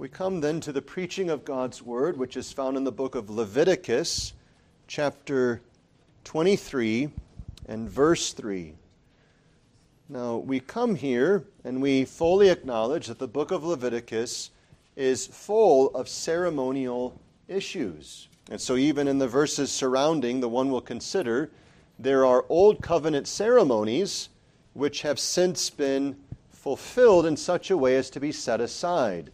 We come then to the preaching of God's Word, which is found in the book of Leviticus, chapter 23 and verse 3. Now, we come here and we fully acknowledge that the book of Leviticus is full of ceremonial issues. And so, even in the verses surrounding the one we'll consider, there are old covenant ceremonies which have since been fulfilled in such a way as to be set aside.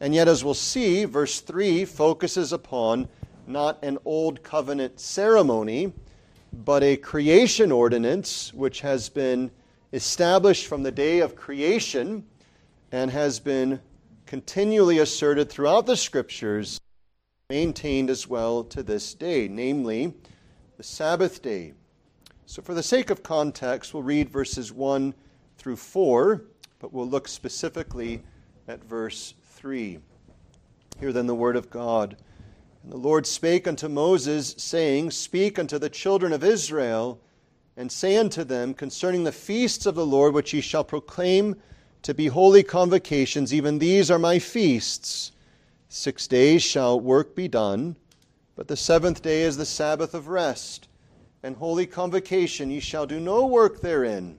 And yet, as we'll see, verse 3 focuses upon not an old covenant ceremony, but a creation ordinance which has been established from the day of creation and has been continually asserted throughout the scriptures, maintained as well to this day, namely the Sabbath day. So, for the sake of context, we'll read verses 1 through 4, but we'll look specifically at verse 3. Hear then the word of God. And the Lord spake unto Moses, saying, Speak unto the children of Israel, and say unto them concerning the feasts of the Lord, which ye shall proclaim to be holy convocations, even these are my feasts. Six days shall work be done, but the seventh day is the Sabbath of rest, and holy convocation ye shall do no work therein.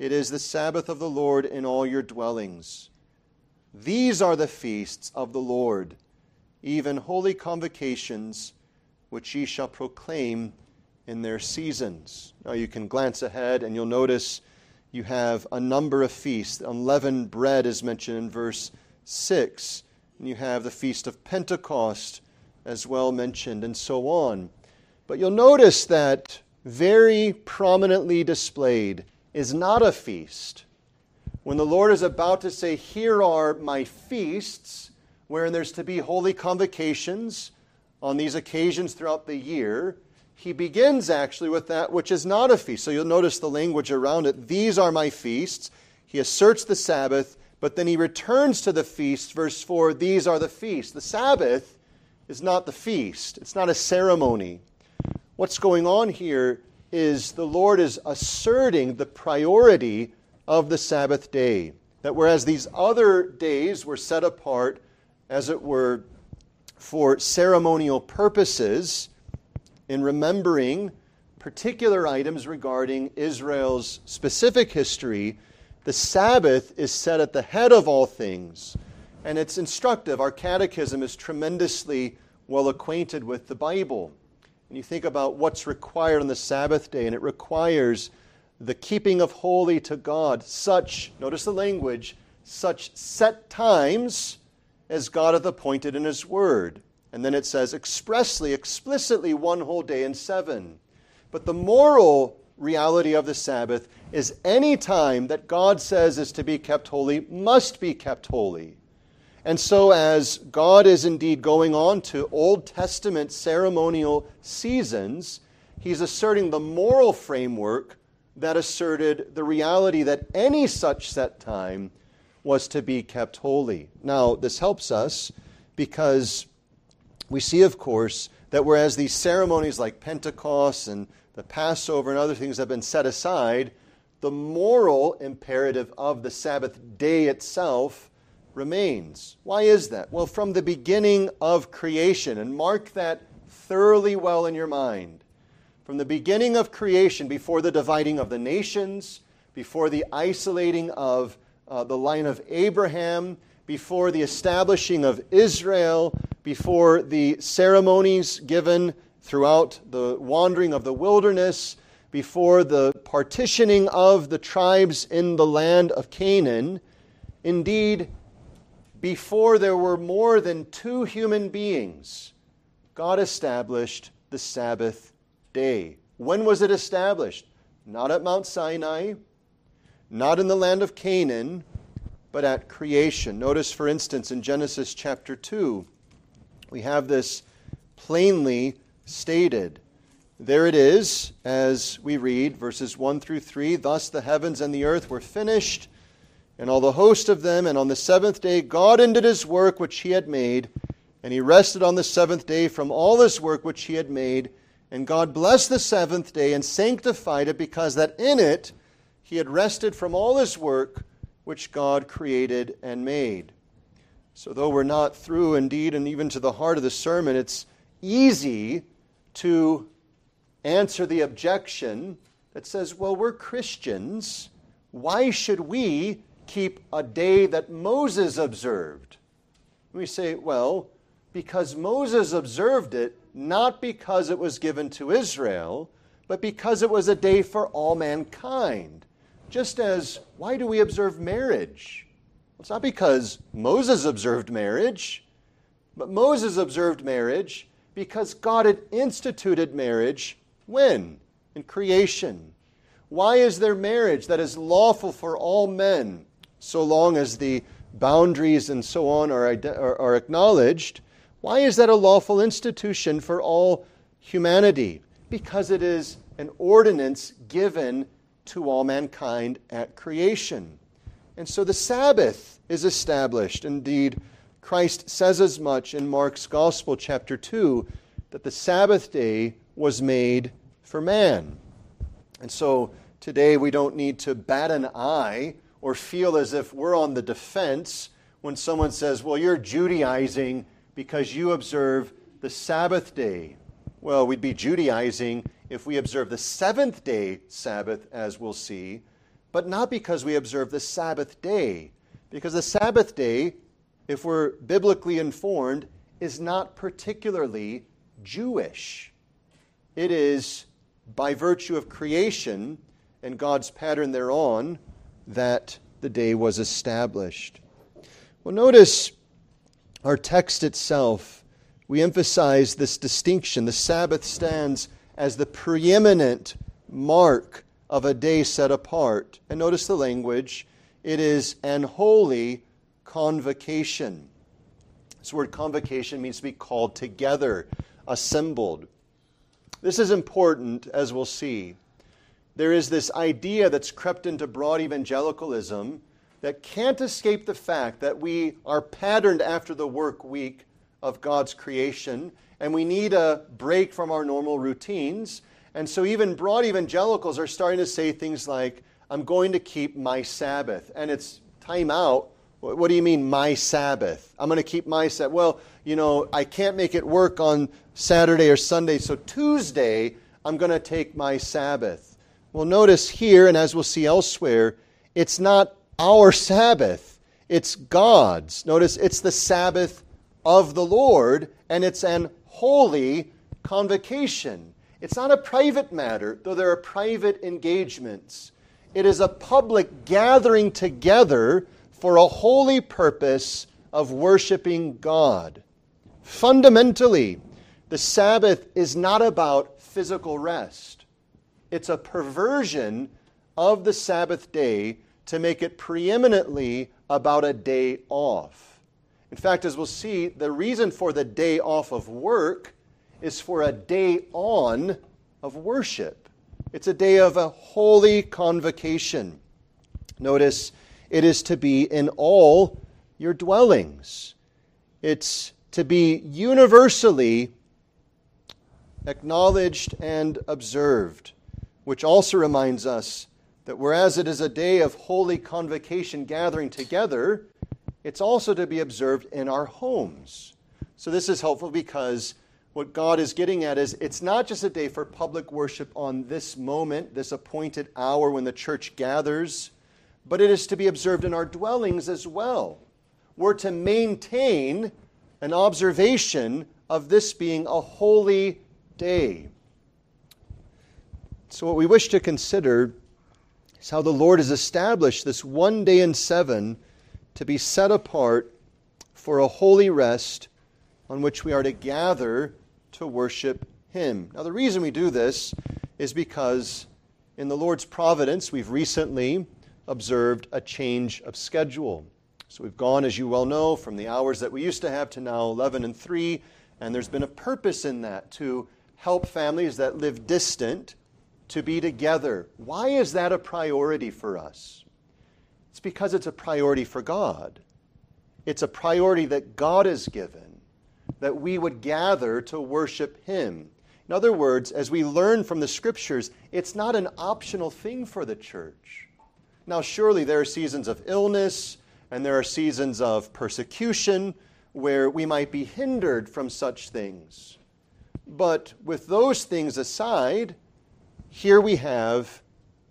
It is the Sabbath of the Lord in all your dwellings. These are the feasts of the Lord, even holy convocations, which ye shall proclaim in their seasons. Now you can glance ahead and you'll notice you have a number of feasts. Unleavened bread is mentioned in verse 6. And you have the Feast of Pentecost as well mentioned, and so on. But you'll notice that very prominently displayed is not a feast when the Lord is about to say, Here are my feasts, wherein there's to be holy convocations on these occasions throughout the year, he begins actually with that which is not a feast. So you'll notice the language around it. These are my feasts. He asserts the Sabbath, but then he returns to the feast. Verse 4 These are the feasts. The Sabbath is not the feast, it's not a ceremony. What's going on here is the Lord is asserting the priority of the Sabbath day. That whereas these other days were set apart, as it were, for ceremonial purposes, in remembering particular items regarding Israel's specific history, the Sabbath is set at the head of all things. And it's instructive. Our catechism is tremendously well acquainted with the Bible. And you think about what's required on the Sabbath day, and it requires the keeping of holy to God, such, notice the language, such set times as God hath appointed in His Word. And then it says expressly, explicitly, one whole day in seven. But the moral reality of the Sabbath is any time that God says is to be kept holy must be kept holy. And so, as God is indeed going on to Old Testament ceremonial seasons, He's asserting the moral framework that asserted the reality that any such set time was to be kept holy. Now, this helps us because we see, of course, that whereas these ceremonies like Pentecost and the Passover and other things have been set aside, the moral imperative of the Sabbath day itself remains. Why is that? Well, from the beginning of creation, and mark that thoroughly well in your mind. From the beginning of creation, before the dividing of the nations, before the isolating of uh, the line of Abraham, before the establishing of Israel, before the ceremonies given throughout the wandering of the wilderness, before the partitioning of the tribes in the land of Canaan, indeed, before there were more than two human beings, God established the Sabbath day. When was it established? Not at Mount Sinai, not in the land of Canaan, but at creation. Notice, for instance, in Genesis chapter 2, we have this plainly stated. There it is, as we read verses 1 through 3 Thus the heavens and the earth were finished, and all the host of them. And on the seventh day, God ended his work which he had made, and he rested on the seventh day from all his work which he had made. And God blessed the seventh day and sanctified it because that in it he had rested from all his work which God created and made. So, though we're not through indeed and even to the heart of the sermon, it's easy to answer the objection that says, well, we're Christians. Why should we keep a day that Moses observed? we say, well, because Moses observed it not because it was given to Israel, but because it was a day for all mankind. Just as, why do we observe marriage? It's not because Moses observed marriage, but Moses observed marriage because God had instituted marriage when? In creation. Why is there marriage that is lawful for all men so long as the boundaries and so on are, are, are acknowledged? Why is that a lawful institution for all humanity? Because it is an ordinance given to all mankind at creation. And so the Sabbath is established. Indeed, Christ says as much in Mark's Gospel, chapter 2, that the Sabbath day was made for man. And so today we don't need to bat an eye or feel as if we're on the defense when someone says, Well, you're Judaizing because you observe the Sabbath day. Well, we'd be Judaizing if we observe the seventh day Sabbath, as we'll see but not because we observe the Sabbath day. Because the Sabbath day, if we're biblically informed, is not particularly Jewish. It is by virtue of creation and God's pattern thereon that the day was established. Well, notice our text itself. We emphasize this distinction. The Sabbath stands as the preeminent mark of a day set apart. And notice the language it is an holy convocation. This word convocation means to be called together, assembled. This is important, as we'll see. There is this idea that's crept into broad evangelicalism that can't escape the fact that we are patterned after the work week of God's creation, and we need a break from our normal routines. And so even broad evangelicals are starting to say things like, I'm going to keep my Sabbath. And it's time out. What do you mean, my Sabbath? I'm going to keep my Sabbath. Well, you know, I can't make it work on Saturday or Sunday, so Tuesday, I'm going to take my Sabbath. Well, notice here, and as we'll see elsewhere, it's not our Sabbath, it's God's. Notice it's the Sabbath of the Lord, and it's an holy convocation. It's not a private matter, though there are private engagements. It is a public gathering together for a holy purpose of worshiping God. Fundamentally, the Sabbath is not about physical rest. It's a perversion of the Sabbath day to make it preeminently about a day off. In fact, as we'll see, the reason for the day off of work is for a day on of worship. It's a day of a holy convocation. Notice it is to be in all your dwellings. It's to be universally acknowledged and observed, which also reminds us that whereas it is a day of holy convocation gathering together, it's also to be observed in our homes. So this is helpful because what God is getting at is it's not just a day for public worship on this moment, this appointed hour when the church gathers, but it is to be observed in our dwellings as well. We're to maintain an observation of this being a holy day. So, what we wish to consider is how the Lord has established this one day in seven to be set apart for a holy rest on which we are to gather to worship Him. Now, the reason we do this is because in the Lord's providence, we've recently observed a change of schedule. So we've gone, as you well know, from the hours that we used to have to now 11 and 3, and there's been a purpose in that to help families that live distant to be together. Why is that a priority for us? It's because it's a priority for God. It's a priority that God has given that we would gather to worship Him. In other words, as we learn from the Scriptures, it's not an optional thing for the church. Now, surely there are seasons of illness and there are seasons of persecution where we might be hindered from such things. But with those things aside, here we have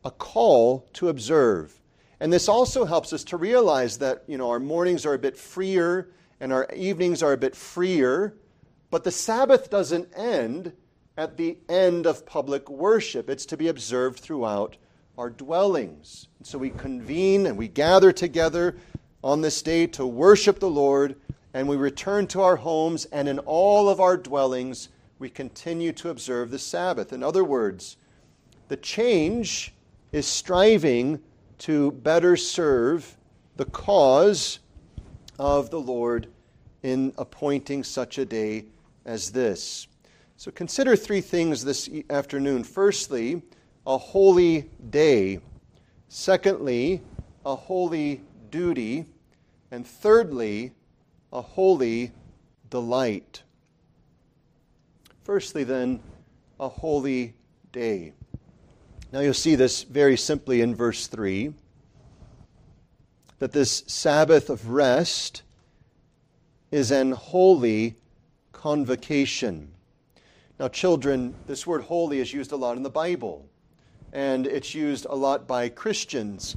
a call to observe. And this also helps us to realize that, you know, our mornings are a bit freer and our evenings are a bit freer, but the Sabbath doesn't end at the end of public worship. It's to be observed throughout our dwellings. And so we convene and we gather together on this day to worship the Lord, and we return to our homes, and in all of our dwellings, we continue to observe the Sabbath. In other words, the change is striving to better serve the cause of the Lord in appointing such a day as this. So consider three things this afternoon. Firstly, a holy day. Secondly, a holy duty. And thirdly, a holy delight. Firstly, then, a holy day. Now you'll see this very simply in verse 3 that this Sabbath of rest is an holy convocation. Now, children, this word holy is used a lot in the Bible, and it's used a lot by Christians.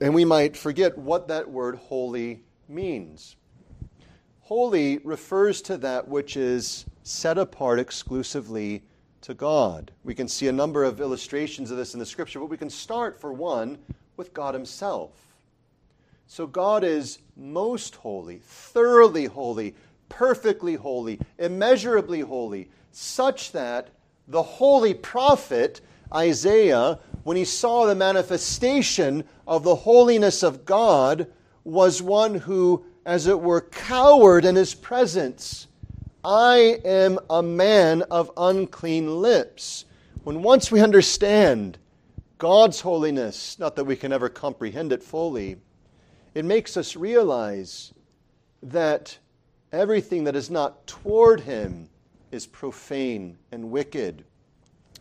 And we might forget what that word holy means. Holy refers to that which is set apart exclusively to God. We can see a number of illustrations of this in the scripture, but we can start, for one, with God Himself. So God is most holy, thoroughly holy, perfectly holy, immeasurably holy, such that the holy prophet Isaiah, when he saw the manifestation of the holiness of God, was one who, as it were, cowered in his presence I am a man of unclean lips. When once we understand God's holiness, not that we can ever comprehend it fully, it makes us realize that everything that is not toward Him is profane and wicked.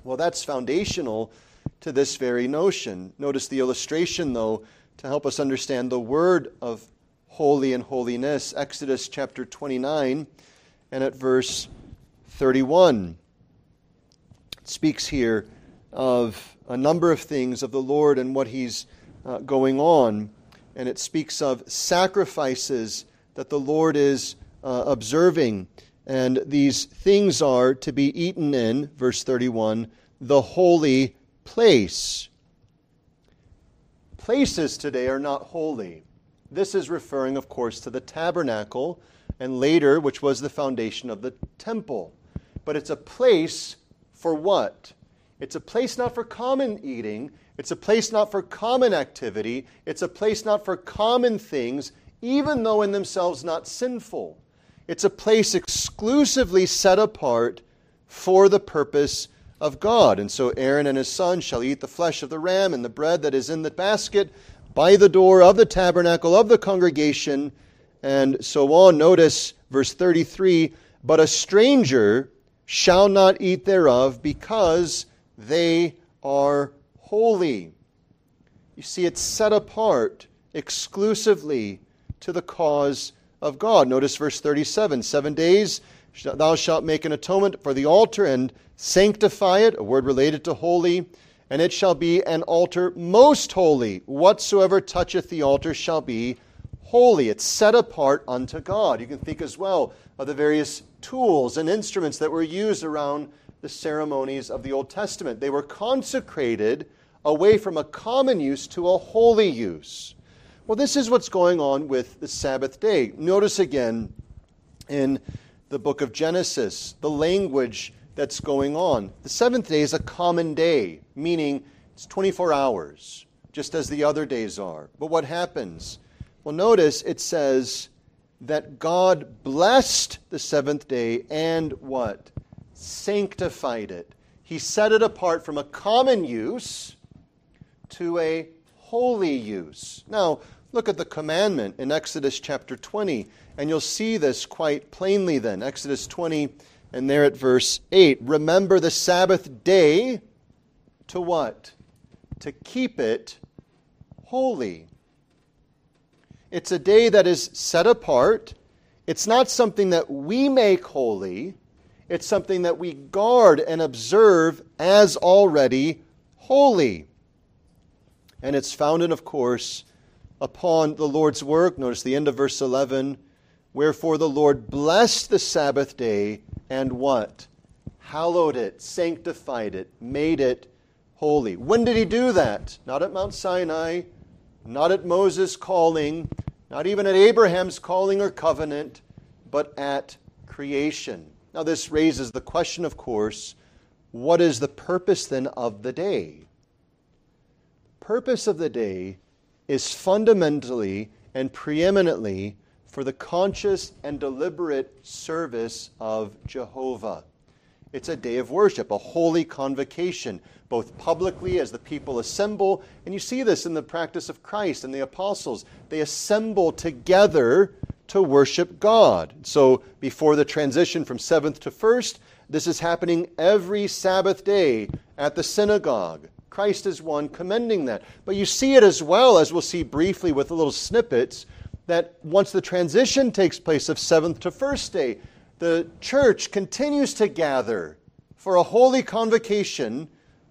Well, that's foundational to this very notion. Notice the illustration, though, to help us understand the word of holy and holiness. Exodus chapter 29 and at verse 31. It speaks here of a number of things of the Lord and what He's uh, going on. And it speaks of sacrifices that the Lord is uh, observing. And these things are to be eaten in, verse 31, the holy place. Places today are not holy. This is referring, of course, to the tabernacle and later, which was the foundation of the temple. But it's a place for what? It's a place not for common eating, it's a place not for common activity, it's a place not for common things, even though in themselves not sinful. It's a place exclusively set apart for the purpose of God. And so Aaron and his sons shall eat the flesh of the ram and the bread that is in the basket by the door of the tabernacle of the congregation and so on. Notice verse 33 But a stranger shall not eat thereof because they are holy. You see, it's set apart exclusively to the cause of God. Notice verse 37 Seven days thou shalt make an atonement for the altar and sanctify it, a word related to holy, and it shall be an altar most holy. Whatsoever toucheth the altar shall be holy, it's set apart unto God. You can think as well of the various tools and instruments that were used around the ceremonies of the Old Testament. They were consecrated away from a common use to a holy use. Well, this is what's going on with the Sabbath day. Notice again in the book of Genesis the language that's going on. The seventh day is a common day, meaning it's 24 hours, just as the other days are. But what happens? Well, notice it says that God blessed the seventh day and what? Sanctified it. He set it apart from a common use to a holy use. Now, look at the commandment in Exodus chapter 20, and you'll see this quite plainly then. Exodus 20, and there at verse 8. Remember the Sabbath day to what? To keep it holy. It's a day that is set apart. It's not something that we make holy. It's something that we guard and observe as already holy. And it's founded, of course, upon the Lord's work. Notice the end of verse 11. Wherefore the Lord blessed the Sabbath day and what? Hallowed it, sanctified it, made it holy. When did he do that? Not at Mount Sinai, not at Moses' calling, not even at Abraham's calling or covenant, but at creation. Now, this raises the question, of course what is the purpose then of the day? The purpose of the day is fundamentally and preeminently for the conscious and deliberate service of Jehovah. It's a day of worship, a holy convocation, both publicly as the people assemble, and you see this in the practice of Christ and the apostles. They assemble together to worship God. So before the transition from seventh to first, this is happening every Sabbath day at the synagogue. Christ is one commending that. But you see it as well, as we'll see briefly with the little snippets, that once the transition takes place of seventh to first day, the church continues to gather for a holy convocation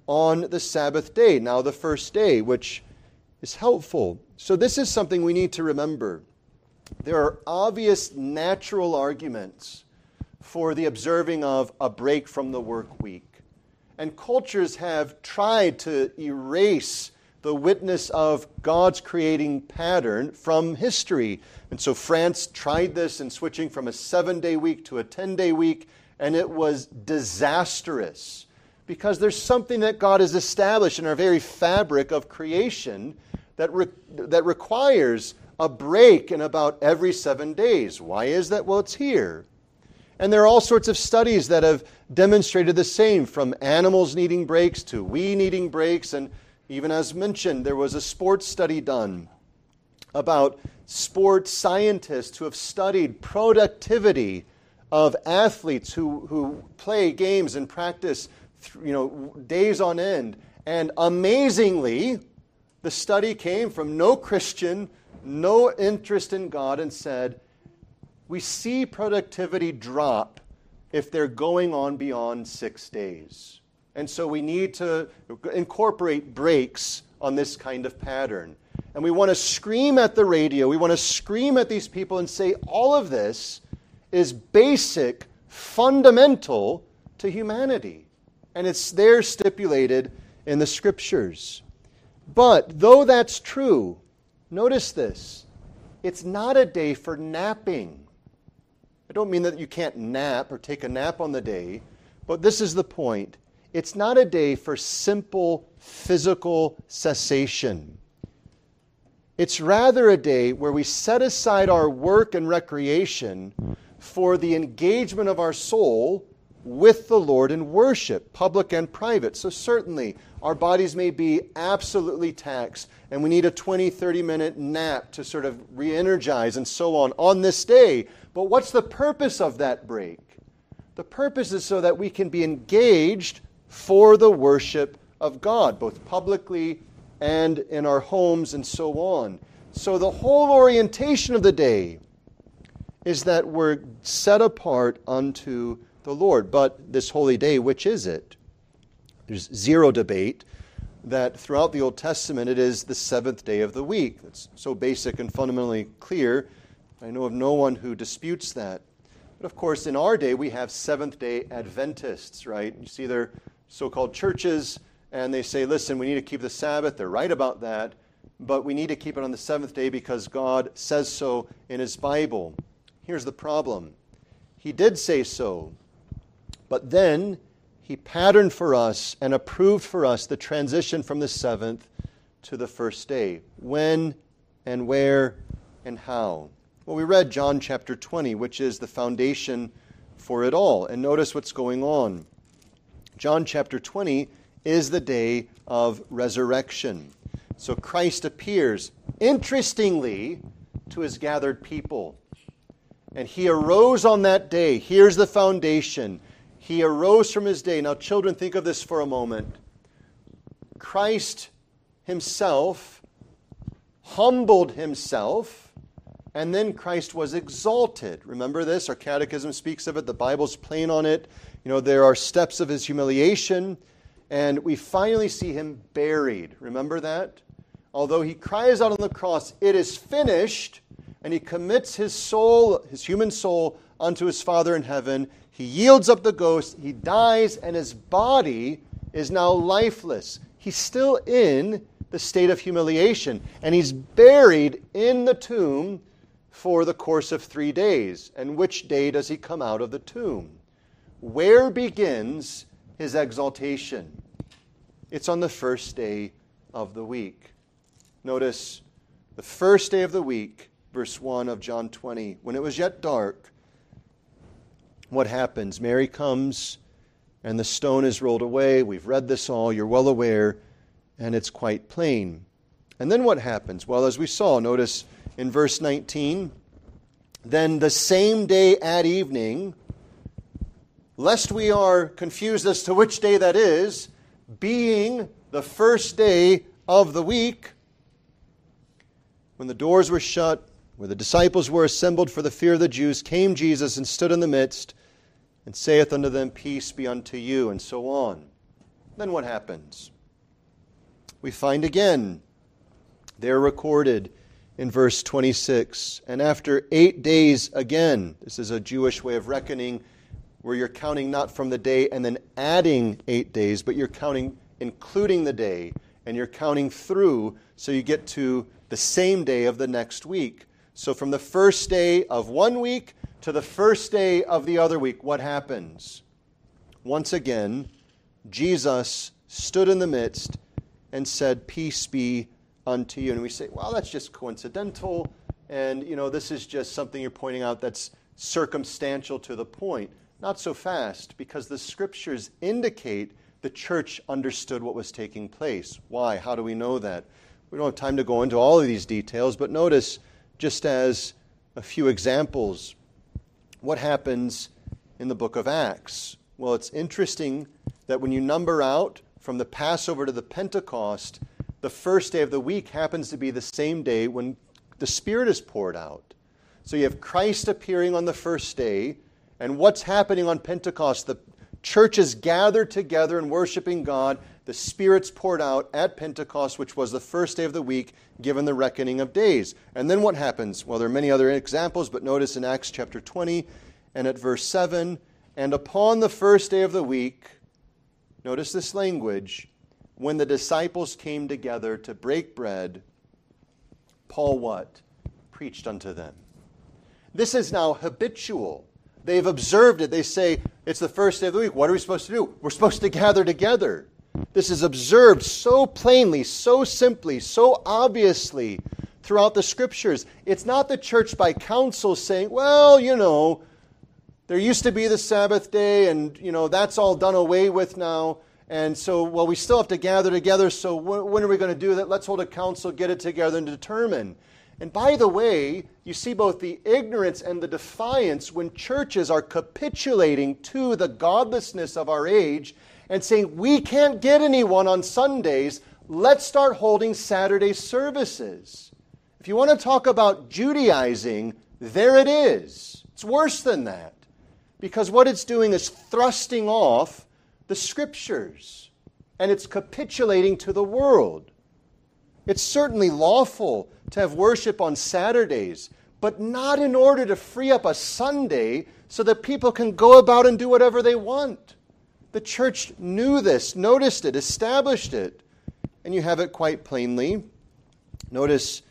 on the Sabbath day, now the first day, which is helpful. So, this is something we need to remember. There are obvious natural arguments for the observing of a break from the work week. And cultures have tried to erase the witness of God's creating pattern from history. And so France tried this in switching from a seven day week to a 10 day week, and it was disastrous because there's something that God has established in our very fabric of creation that, re- that requires a break in about every seven days. Why is that? Well, it's here. And there are all sorts of studies that have demonstrated the same, from animals needing breaks to we needing breaks. And even as mentioned, there was a sports study done about sports scientists who have studied productivity of athletes who, who play games and practice you know, days on end. And amazingly, the study came from no Christian, no interest in God, and said, We see productivity drop if they're going on beyond six days. And so we need to incorporate breaks on this kind of pattern. And we want to scream at the radio, we want to scream at these people and say, all of this is basic, fundamental to humanity. And it's there stipulated in the scriptures. But though that's true, notice this it's not a day for napping. I don't mean that you can't nap or take a nap on the day, but this is the point. It's not a day for simple physical cessation. It's rather a day where we set aside our work and recreation for the engagement of our soul with the Lord in worship, public and private. So, certainly, our bodies may be absolutely taxed, and we need a 20, 30 minute nap to sort of re energize and so on on this day. But what's the purpose of that break? The purpose is so that we can be engaged for the worship of God, both publicly and in our homes and so on. So the whole orientation of the day is that we're set apart unto the Lord. But this holy day, which is it? There's zero debate that throughout the Old Testament it is the seventh day of the week. It's so basic and fundamentally clear. I know of no one who disputes that. But of course, in our day, we have Seventh day Adventists, right? You see their so called churches, and they say, listen, we need to keep the Sabbath. They're right about that, but we need to keep it on the seventh day because God says so in His Bible. Here's the problem He did say so, but then He patterned for us and approved for us the transition from the seventh to the first day. When and where and how? Well, we read John chapter 20, which is the foundation for it all. And notice what's going on. John chapter 20 is the day of resurrection. So Christ appears, interestingly, to his gathered people. And he arose on that day. Here's the foundation. He arose from his day. Now, children, think of this for a moment. Christ himself humbled himself and then Christ was exalted. Remember this? Our catechism speaks of it, the Bible's plain on it. You know, there are steps of his humiliation, and we finally see him buried. Remember that? Although he cries out on the cross, It is finished, and he commits his soul, his human soul, unto his Father in heaven. He yields up the ghost, he dies, and his body is now lifeless. He's still in the state of humiliation, and he's buried in the tomb for the course of three days. And which day does he come out of the tomb? Where begins his exaltation? It's on the first day of the week. Notice the first day of the week, verse 1 of John 20. When it was yet dark, what happens? Mary comes and the stone is rolled away. We've read this all, you're well aware, and it's quite plain. And then what happens? Well, as we saw, notice in verse 19, then the same day at evening, lest we are confused as to which day that is, being the first day of the week, when the doors were shut, where the disciples were assembled for the fear of the Jews, came Jesus and stood in the midst, and saith unto them, Peace be unto you, and so on. Then what happens? We find again, they're recorded in verse 26. And after eight days again, this is a Jewish way of reckoning where you're counting not from the day and then adding eight days, but you're counting including the day and you're counting through so you get to the same day of the next week. So from the first day of one week to the first day of the other week, what happens? Once again, Jesus stood in the midst and said, Peace be unto you. And we say, well, that's just coincidental. And, you know, this is just something you're pointing out that's circumstantial to the point. Not so fast, because the scriptures indicate the church understood what was taking place. Why? How do we know that? We don't have time to go into all of these details, but notice, just as a few examples, what happens in the book of Acts. Well, it's interesting that when you number out from the Passover to the Pentecost, the first day of the week happens to be the same day when the Spirit is poured out. So you have Christ appearing on the first day, and what's happening on Pentecost? The church is gathered together and worshiping God. The Spirit's poured out at Pentecost, which was the first day of the week, given the reckoning of days. And then what happens? Well, there are many other examples, but notice in Acts chapter 20 and at verse 7 and upon the first day of the week, notice this language, when the disciples came together to break bread, Paul what? Preached unto them. This is now habitual. They've observed it. They say, it's the first day of the week. What are we supposed to do? We're supposed to gather together. This is observed so plainly, so simply, so obviously throughout the scriptures. It's not the church by council saying, well, you know, there used to be the Sabbath day and, you know, that's all done away with now. And so, well, we still have to gather together. So, when are we going to do that? Let's hold a council, get it together, and determine. And by the way, you see both the ignorance and the defiance when churches are capitulating to the godlessness of our age and saying, we can't get anyone on Sundays. Let's start holding Saturday services. If you want to talk about Judaizing, there it is. It's worse than that. Because what it's doing is thrusting off the scriptures and it's capitulating to the world. It's certainly lawful to have worship on Saturdays, but not in order to free up a Sunday so that people can go about and do whatever they want. The church knew this, noticed it, established it, and you have it quite plainly. Notice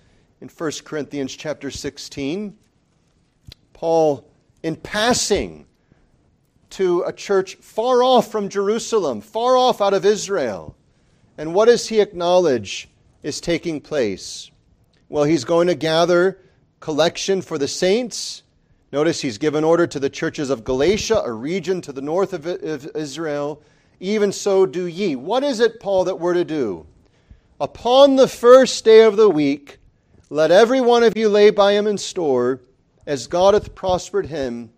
in 1 Corinthians chapter 16, Paul, in passing, to a church far off from Jerusalem, far off out of Israel. And what does he acknowledge is taking place? Well, he's going to gather collection for the saints. Notice he's given order to the churches of Galatia, a region to the north of Israel. Even so do ye. What is it, Paul, that we're to do? Upon the first day of the week, let every one of you lay by him in store, as God hath prospered him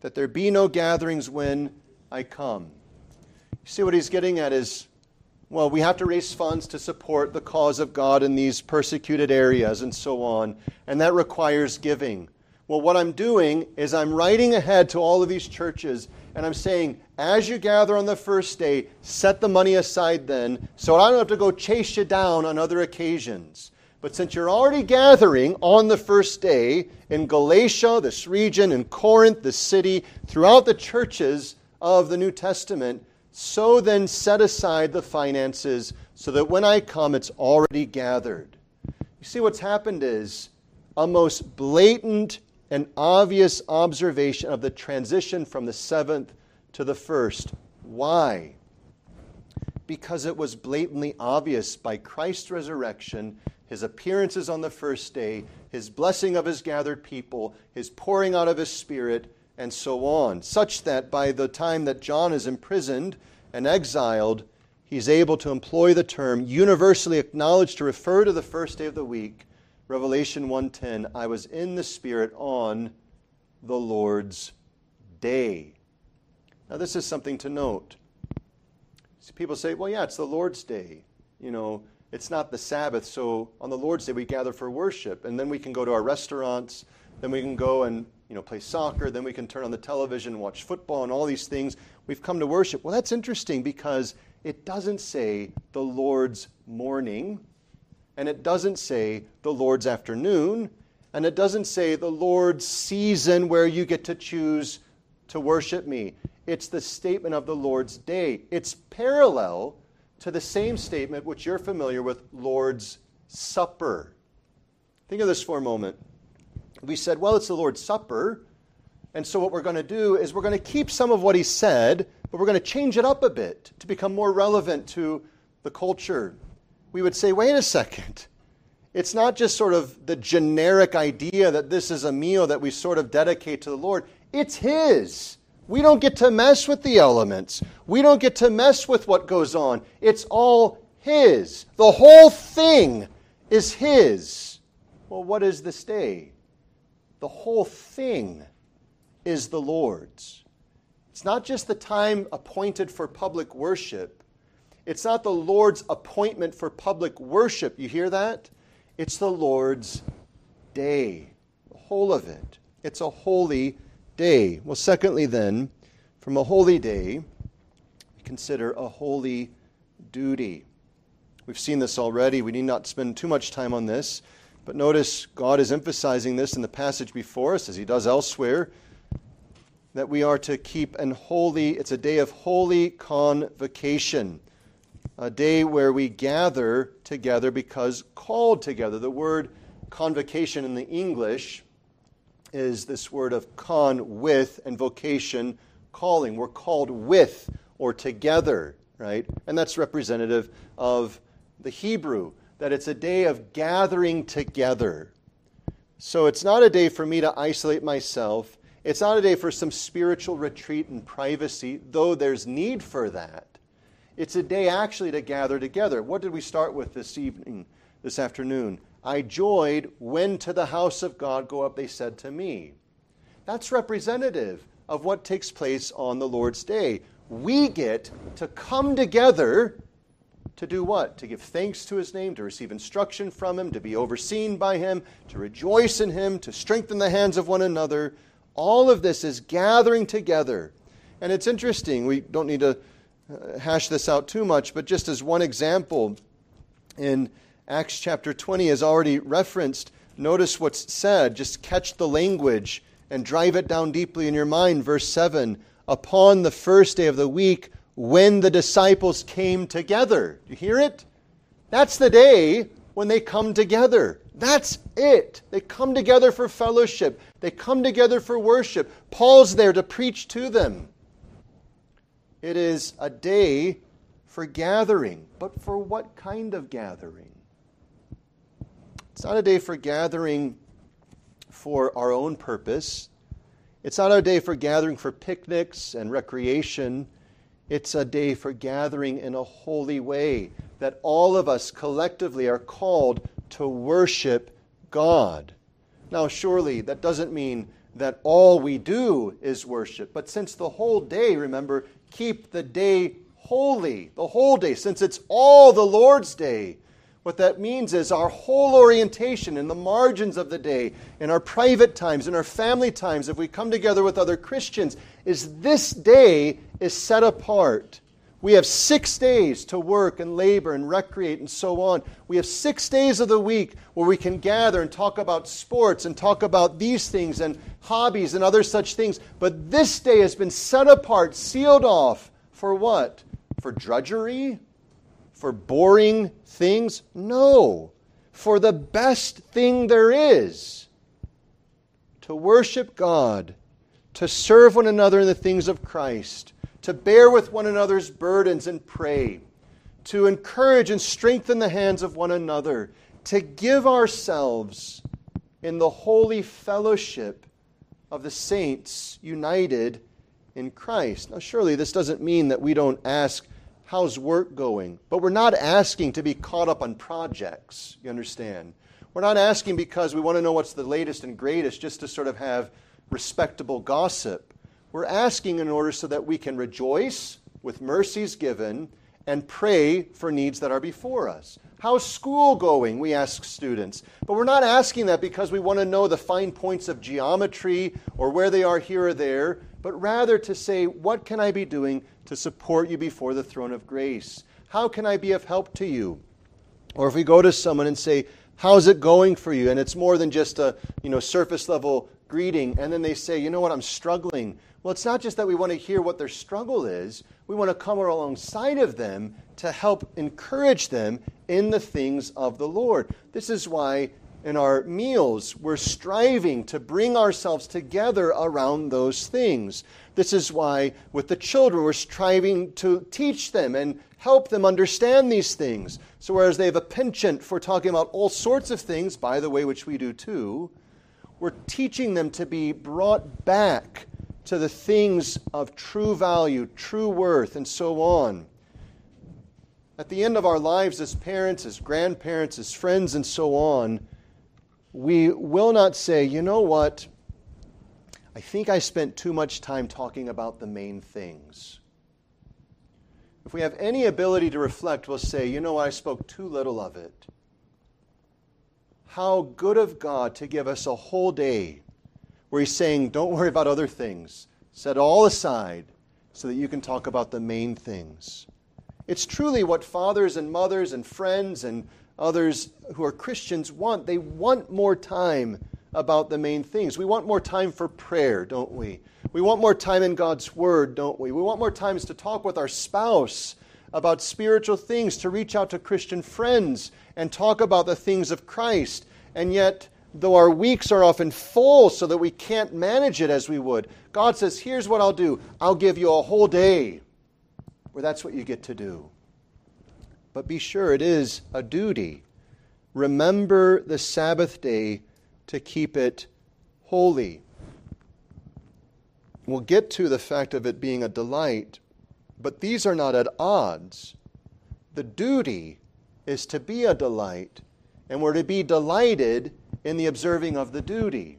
that there be no gatherings when I come. You see what he's getting at is well, we have to raise funds to support the cause of God in these persecuted areas and so on, and that requires giving. Well, what I'm doing is I'm writing ahead to all of these churches and I'm saying, as you gather on the first day, set the money aside then, so I don't have to go chase you down on other occasions. But since you're already gathering on the first day in Galatia, this region, in Corinth, the city, throughout the churches of the New Testament, so then set aside the finances so that when I come, it's already gathered. You see, what's happened is a most blatant and obvious observation of the transition from the seventh to the first. Why? Because it was blatantly obvious by Christ's resurrection, his appearances on the first day, his blessing of his gathered people, his pouring out of his Spirit, and so on, such that by the time that John is imprisoned and exiled, he's able to employ the term universally acknowledged to refer to the first day of the week Revelation 1:10, I was in the spirit on the Lord's day. Now this is something to note. People say, well, yeah, it's the Lord's day. You know, it's not the Sabbath, so on the Lord's day we gather for worship, and then we can go to our restaurants, then we can go and you know play soccer, then we can turn on the television watch football and all these things. We've come to worship. Well, that's interesting because it doesn't say the Lord's morning and it doesn't say the Lord's afternoon, and it doesn't say the Lord's season where you get to choose to worship me. It's the statement of the Lord's day. It's parallel to the same statement which you're familiar with, Lord's Supper. Think of this for a moment. We said, well, it's the Lord's Supper. And so, what we're going to do is we're going to keep some of what he said, but we're going to change it up a bit to become more relevant to the culture we would say, wait a second. It's not just sort of the generic idea that this is a meal that we sort of dedicate to the Lord. It's His. We don't get to mess with the elements. We don't get to mess with what goes on. It's all His. The whole thing is His. Well, what is this day? The whole thing is the Lord's. It's not just the time appointed for public worship, it's not the Lord's appointment for public worship. You hear that? It's the Lord's day, the whole of it. It's a holy day. Well, secondly, then, from a holy day, we consider a holy duty. We've seen this already. We need not spend too much time on this. But notice God is emphasizing this in the passage before us, as he does elsewhere, that we are to keep an holy, it's a day of holy convocation a day where we gather together because called together. The word convocation in the English is this word of con, with, and vocation, calling. We're called with or together, right? And that's representative of the Hebrew, that it's a day of gathering together. So it's not a day for me to isolate myself. It's not a day for some spiritual retreat and privacy, though there's need for that. It's a day actually to gather together. What did we start with this evening, this afternoon? I joyed when to the house of God go up, they said to me. That's representative of what takes place on the Lord's day. We get to come together to do what? To give thanks to his name, to receive instruction from him, to be overseen by him, to rejoice in him, to strengthen the hands of one another. All of this is gathering together. And it's interesting. We don't need to uh, hash this out too much, but just as one example, in Acts chapter 20 is already referenced. Notice what's said. Just catch the language and drive it down deeply in your mind. Verse 7 Upon the first day of the week, when the disciples came together. Do you hear it? That's the day when they come together. That's it. They come together for fellowship, they come together for worship. Paul's there to preach to them. It is a day for gathering. But for what kind of gathering? It's not a day for gathering for our own purpose. It's not a day for gathering for picnics and recreation. It's a day for gathering in a holy way that all of us collectively are called to worship God. Now, surely that doesn't mean that all we do is worship, but since the whole day, remember, keep the day holy, the whole day, since it's all the Lord's day. What that means is our whole orientation in the margins of the day, in our private times, in our family times, if we come together with other Christians, is this day is set apart. We have six days to work and labor and recreate and so on. We have six days of the week where we can gather and talk about sports and talk about these things and hobbies and other such things. But this day has been set apart, sealed off for what? For drudgery? For boring things? No. For the best thing there is to worship God, to serve one another in the things of Christ to bear with one another's burdens and pray, to encourage and strengthen the hands of one another, to give ourselves in the holy fellowship of the saints united in Christ. Now, surely this doesn't mean that we don't ask, How's work going? But we're not asking to be caught up on projects, you understand? We're not asking because we want to know what's the latest and greatest just to sort of have respectable gossip. We're asking in order so that we can rejoice with mercies given and pray for needs that are before us. How's school going? We ask students. But we're not asking that because we want to know the fine points of geometry or where they are here or there, but rather to say, what can I be doing to support you before the throne of grace? How can I be of help to you? Or if we go to someone and say, How's it going for you? And it's more than just a you know, surface level greeting, and then they say, You know what, I'm struggling. Well, it's not just that we want to hear what their struggle is, we want to come alongside of them to help encourage them in the things of the Lord. This is why in our meals we're striving to bring ourselves together around those things. This is why with the children we're striving to teach them and help them understand these things. So, whereas they have a penchant for talking about all sorts of things, by the way, which we do too, we're teaching them to be brought back to the things of true value, true worth, and so on. At the end of our lives as parents, as grandparents, as friends, and so on, we will not say, you know what? I think I spent too much time talking about the main things. If we have any ability to reflect, we'll say, you know, I spoke too little of it. How good of God to give us a whole day where he's saying, Don't worry about other things. Set all aside so that you can talk about the main things. It's truly what fathers and mothers and friends and others who are Christians want. They want more time about the main things. We want more time for prayer, don't we? We want more time in God's Word, don't we? We want more times to talk with our spouse about spiritual things, to reach out to Christian friends and talk about the things of Christ. And yet, though our weeks are often full so that we can't manage it as we would, God says, Here's what I'll do I'll give you a whole day where that's what you get to do. But be sure it is a duty. Remember the Sabbath day to keep it holy. We'll get to the fact of it being a delight, but these are not at odds. The duty is to be a delight, and we're to be delighted in the observing of the duty.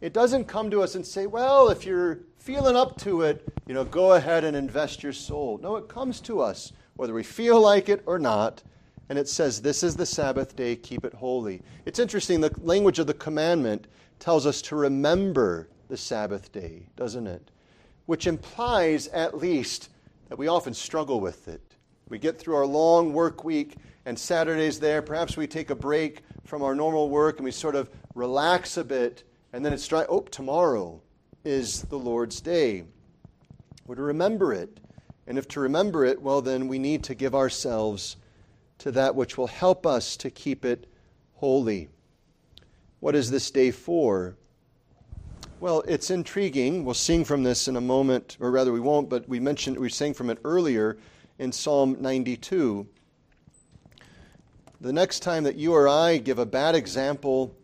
It doesn't come to us and say, well, if you're feeling up to it, you know, go ahead and invest your soul. No, it comes to us, whether we feel like it or not, and it says, This is the Sabbath day, keep it holy. It's interesting, the language of the commandment tells us to remember the Sabbath day, doesn't it? Which implies, at least, that we often struggle with it. We get through our long work week, and Saturday's there. Perhaps we take a break from our normal work and we sort of relax a bit, and then it's. Oh, tomorrow is the Lord's day. We're to remember it. And if to remember it, well, then we need to give ourselves to that which will help us to keep it holy. What is this day for? Well, it's intriguing. We'll sing from this in a moment, or rather, we won't, but we mentioned, we sang from it earlier in Psalm 92 the next time that you or I give a bad example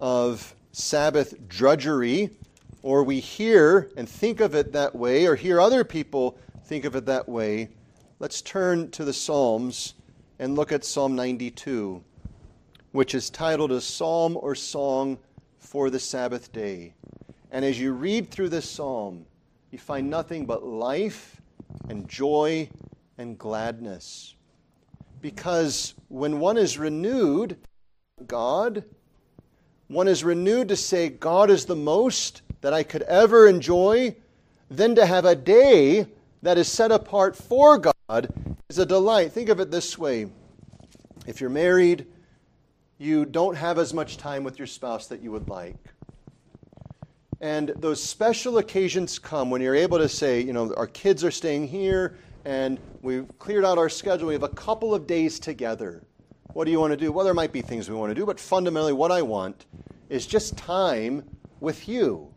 of Sabbath drudgery, or we hear and think of it that way, or hear other people think of it that way, let's turn to the Psalms and look at Psalm 92, which is titled a psalm or song for the Sabbath day. And as you read through this psalm, you find nothing but life and joy and gladness. Because when one is renewed, God, one is renewed to say, God is the most that I could ever enjoy, then to have a day that is set apart for God is a delight. Think of it this way if you're married, you don't have as much time with your spouse that you would like. And those special occasions come when you're able to say, you know, our kids are staying here and we've cleared out our schedule. We have a couple of days together. What do you want to do? Well, there might be things we want to do, but fundamentally, what I want is just time with you.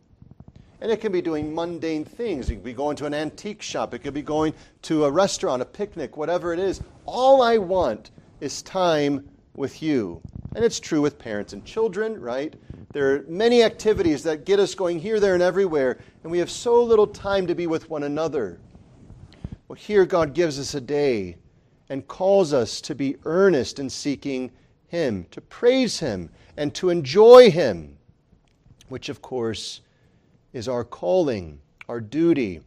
And it can be doing mundane things. It could be going to an antique shop. It could be going to a restaurant, a picnic, whatever it is. All I want is time with you. And it's true with parents and children, right? There are many activities that get us going here, there, and everywhere, and we have so little time to be with one another. Well, here God gives us a day and calls us to be earnest in seeking Him, to praise Him, and to enjoy Him, which, of course, is our calling, our duty.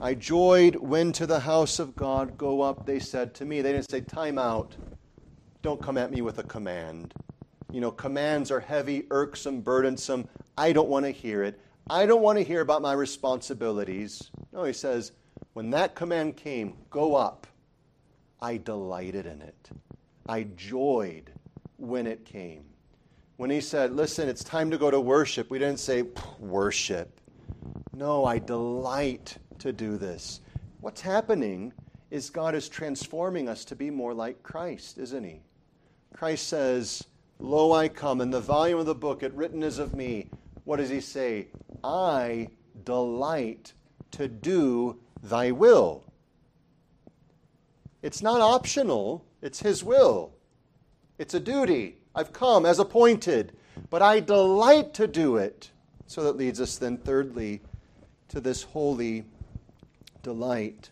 I joyed when to the house of God go up, they said to me. They didn't say, time out. Don't come at me with a command. You know, commands are heavy, irksome, burdensome. I don't want to hear it. I don't want to hear about my responsibilities. No, he says, when that command came, go up, I delighted in it. I joyed when it came. When he said, listen, it's time to go to worship, we didn't say, worship. No, I delight to do this. What's happening is God is transforming us to be more like Christ, isn't he? Christ says, Lo, I come. and the volume of the book, it written is of me. What does he say? I delight to do thy will. It's not optional, it's his will. It's a duty. I've come as appointed, but I delight to do it. So that leads us then, thirdly, to this holy delight.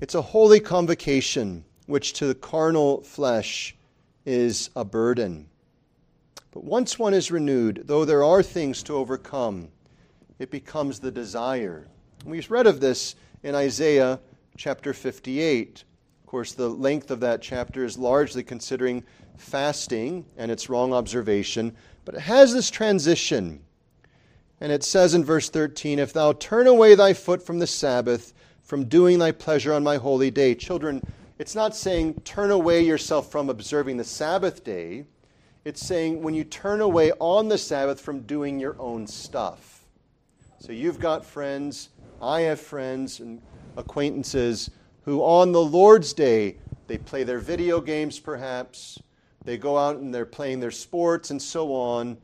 It's a holy convocation which to the carnal flesh is a burden. But once one is renewed, though there are things to overcome, it becomes the desire. We've read of this in Isaiah chapter 58. Course, the length of that chapter is largely considering fasting and its wrong observation, but it has this transition. And it says in verse 13, If thou turn away thy foot from the Sabbath, from doing thy pleasure on my holy day. Children, it's not saying turn away yourself from observing the Sabbath day. It's saying when you turn away on the Sabbath from doing your own stuff. So you've got friends, I have friends and acquaintances who on the Lord's day, they play their video games perhaps, they go out and they're playing their sports and so on.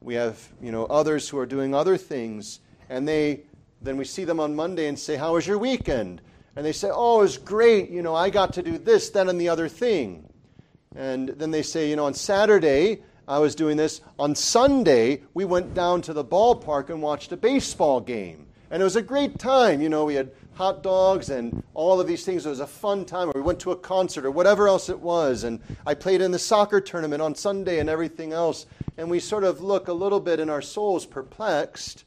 We have, you know, others who are doing other things and they then we see them on Monday and say, "How was your weekend?" and they say, Oh, it was great. You know, I got to do this, that, and the other thing. And then they say, You know, on Saturday, I was doing this. On Sunday, we went down to the ballpark and watched a baseball game. And it was a great time. You know, we had hot dogs and all of these things. It was a fun time. Or we went to a concert or whatever else it was. And I played in the soccer tournament on Sunday and everything else. And we sort of look a little bit in our souls perplexed.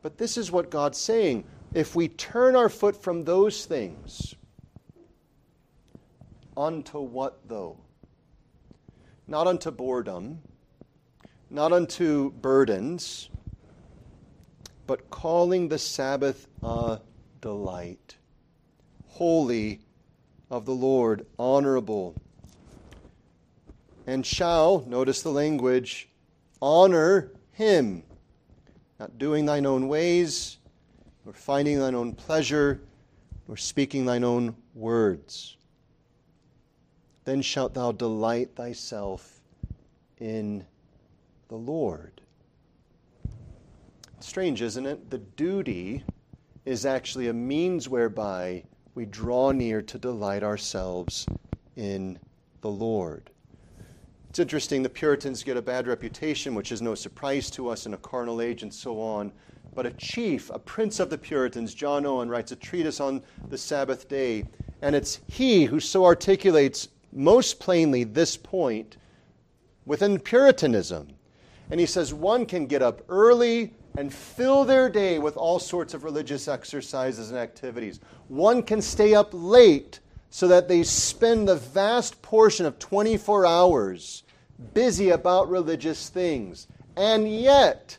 But this is what God's saying if we turn our foot from those things, unto what though? Not unto boredom, not unto burdens, but calling the Sabbath a delight, holy of the Lord, honorable. And shall, notice the language, honor him, not doing thine own ways nor finding thine own pleasure, nor speaking thine own words. Then shalt thou delight thyself in the Lord. Strange, isn't it? The duty is actually a means whereby we draw near to delight ourselves in the Lord. It's interesting, the Puritans get a bad reputation, which is no surprise to us in a carnal age and so on but a chief, a prince of the Puritans, John Owen, writes a treatise on the Sabbath day. And it's he who so articulates most plainly this point within Puritanism. And he says one can get up early and fill their day with all sorts of religious exercises and activities. One can stay up late so that they spend the vast portion of 24 hours busy about religious things. And yet,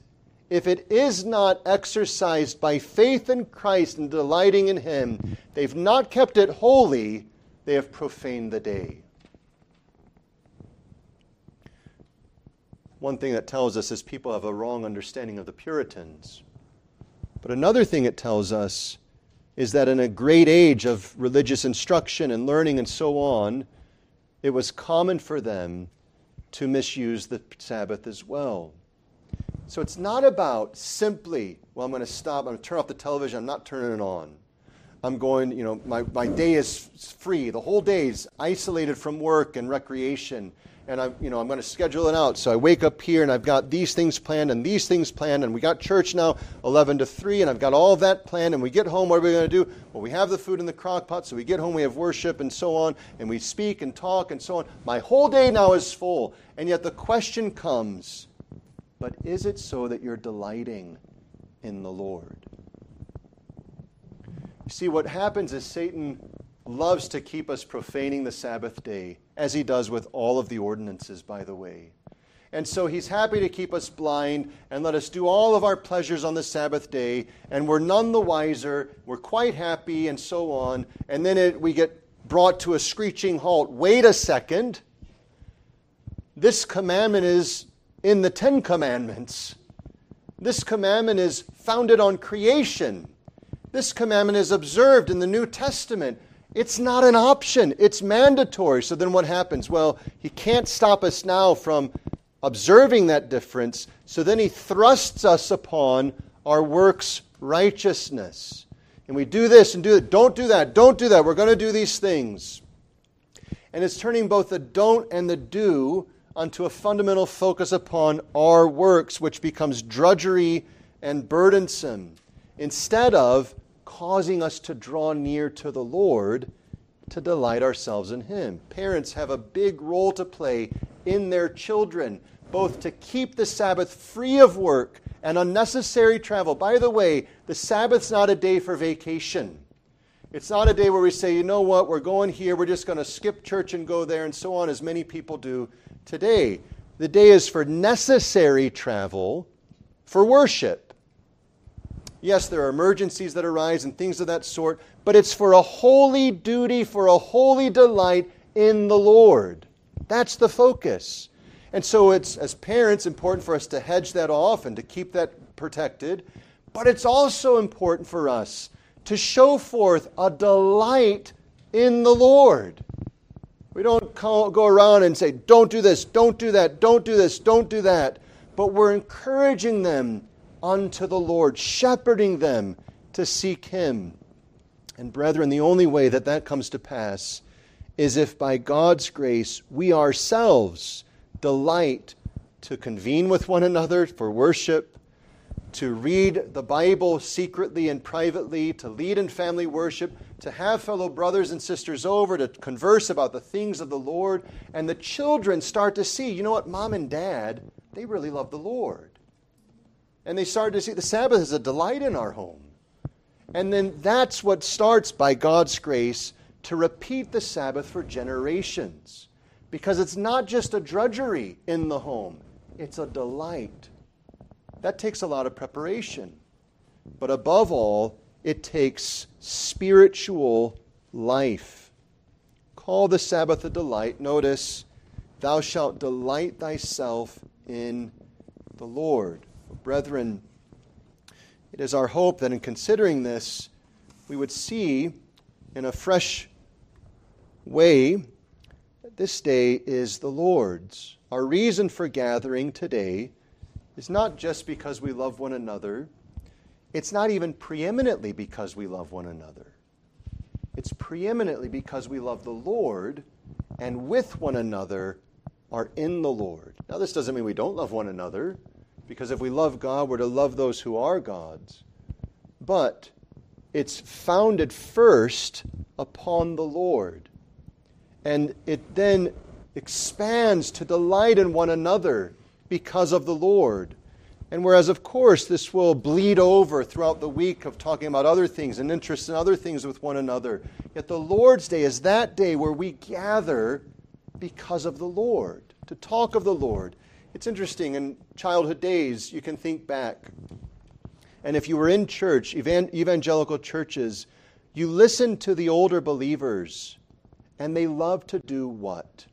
if it is not exercised by faith in Christ and delighting in Him, they've not kept it holy, they have profaned the day. One thing that tells us is people have a wrong understanding of the Puritans. But another thing it tells us is that in a great age of religious instruction and learning and so on, it was common for them to misuse the Sabbath as well. So it's not about simply, well, I'm going to stop, I'm going to turn off the television, I'm not turning it on. I'm going, you know, my, my day is free. The whole day is isolated from work and recreation and I'm, you know, I'm going to schedule it out. So I wake up here and I've got these things planned and these things planned, and we got church now 11 to 3, and I've got all that planned. And we get home, what are we going to do? Well, we have the food in the crock pot, so we get home, we have worship and so on, and we speak and talk and so on. My whole day now is full. And yet the question comes, but is it so that you're delighting in the Lord? You see, what happens is Satan loves to keep us profaning the Sabbath day, as he does with all of the ordinances, by the way. And so he's happy to keep us blind and let us do all of our pleasures on the Sabbath day, and we're none the wiser, we're quite happy, and so on. And then it, we get brought to a screeching halt. Wait a second. This commandment is in the Ten Commandments. This commandment is founded on creation. This commandment is observed in the New Testament. It's not an option, it's mandatory. So then what happens? Well, he can't stop us now from observing that difference. So then he thrusts us upon our works righteousness. And we do this and do that. Don't do that. Don't do that. We're going to do these things. And it's turning both the don't and the do onto a fundamental focus upon our works, which becomes drudgery and burdensome, instead of causing us to draw near to the Lord to delight ourselves in Him. Parents have a big role to play in their children, both to keep the Sabbath free of work and unnecessary travel. By the way, the Sabbath's not a day for vacation. It's not a day where we say, you know what, we're going here, we're just going to skip church and go there, and so on, as many people do today. The day is for necessary travel for worship. Yes, there are emergencies that arise and things of that sort, but it's for a holy duty, for a holy delight in the Lord. That's the focus. And so it's, as parents, important for us to hedge that off and to keep that protected. But it's also important for us to show forth a delight in the Lord. We don't call, go around and say, don't do this, don't do that, don't do this, don't do that. But we're encouraging them unto the Lord, shepherding them to seek Him. And brethren, the only way that that comes to pass is if by God's grace we ourselves delight to convene with one another for worship, to read the Bible secretly and privately, to lead in family worship, to have fellow brothers and sisters over, to converse about the things of the Lord. And the children start to see, you know what, mom and dad, they really love the Lord. And they started to see the Sabbath as a delight in our home. And then that's what starts by God's grace to repeat the Sabbath for generations. Because it's not just a drudgery in the home, it's a delight. That takes a lot of preparation. But above all, it takes spiritual life. Call the Sabbath a delight. Notice, thou shalt delight thyself in the Lord. Brethren, it is our hope that in considering this, we would see in a fresh way that this day is the Lord's. Our reason for gathering today is not just because we love one another, it's not even preeminently because we love one another. It's preeminently because we love the Lord and with one another are in the Lord. Now, this doesn't mean we don't love one another. Because if we love God, we're to love those who are God's. But it's founded first upon the Lord. And it then expands to delight in one another because of the Lord. And whereas, of course, this will bleed over throughout the week of talking about other things and interests in other things with one another, yet the Lord's Day is that day where we gather because of the Lord, to talk of the Lord. It's interesting, in childhood days, you can think back. And if you were in church, evangelical churches, you listened to the older believers, and they loved to do what?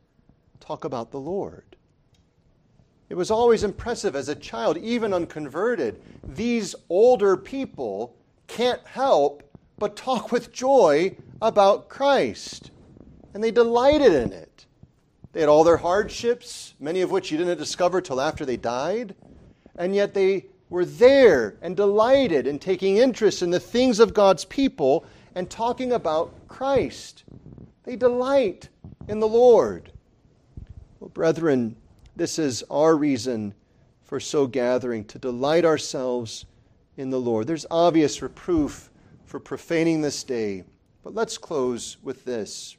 Talk about the Lord. It was always impressive as a child, even unconverted. These older people can't help but talk with joy about Christ. And they delighted in it. They had all their hardships, many of which you didn't discover till after they died. And yet they were there and delighted in taking interest in the things of God's people and talking about Christ. They delight in the Lord. Well, brethren, this is our reason for so gathering, to delight ourselves in the Lord. There's obvious reproof for profaning this day, but let's close with this.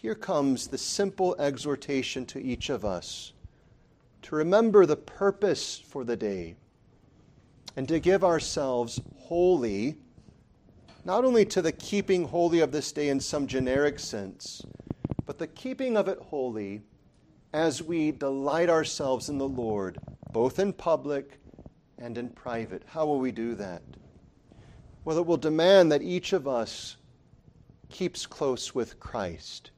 Here comes the simple exhortation to each of us to remember the purpose for the day and to give ourselves wholly, not only to the keeping holy of this day in some generic sense, but the keeping of it holy as we delight ourselves in the Lord, both in public and in private. How will we do that? Well, it will demand that each of us keeps close with Christ.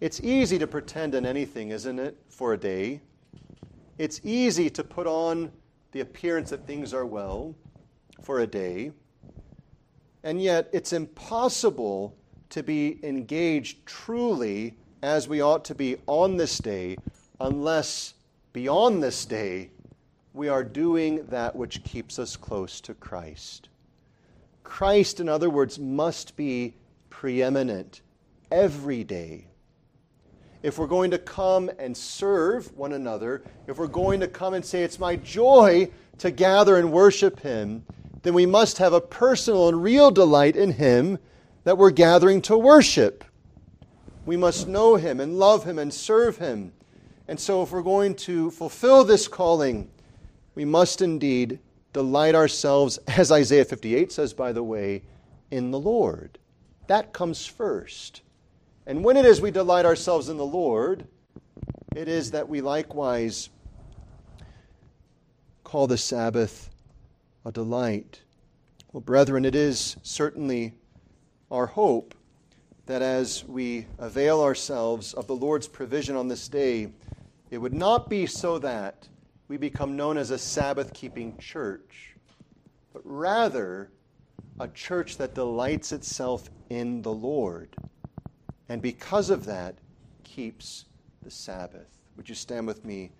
It's easy to pretend in anything, isn't it, for a day? It's easy to put on the appearance that things are well for a day. And yet, it's impossible to be engaged truly as we ought to be on this day, unless beyond this day we are doing that which keeps us close to Christ. Christ, in other words, must be preeminent every day. If we're going to come and serve one another, if we're going to come and say, It's my joy to gather and worship Him, then we must have a personal and real delight in Him that we're gathering to worship. We must know Him and love Him and serve Him. And so, if we're going to fulfill this calling, we must indeed delight ourselves, as Isaiah 58 says, by the way, in the Lord. That comes first. And when it is we delight ourselves in the Lord, it is that we likewise call the Sabbath a delight. Well, brethren, it is certainly our hope that as we avail ourselves of the Lord's provision on this day, it would not be so that we become known as a Sabbath keeping church, but rather a church that delights itself in the Lord. And because of that, keeps the Sabbath. Would you stand with me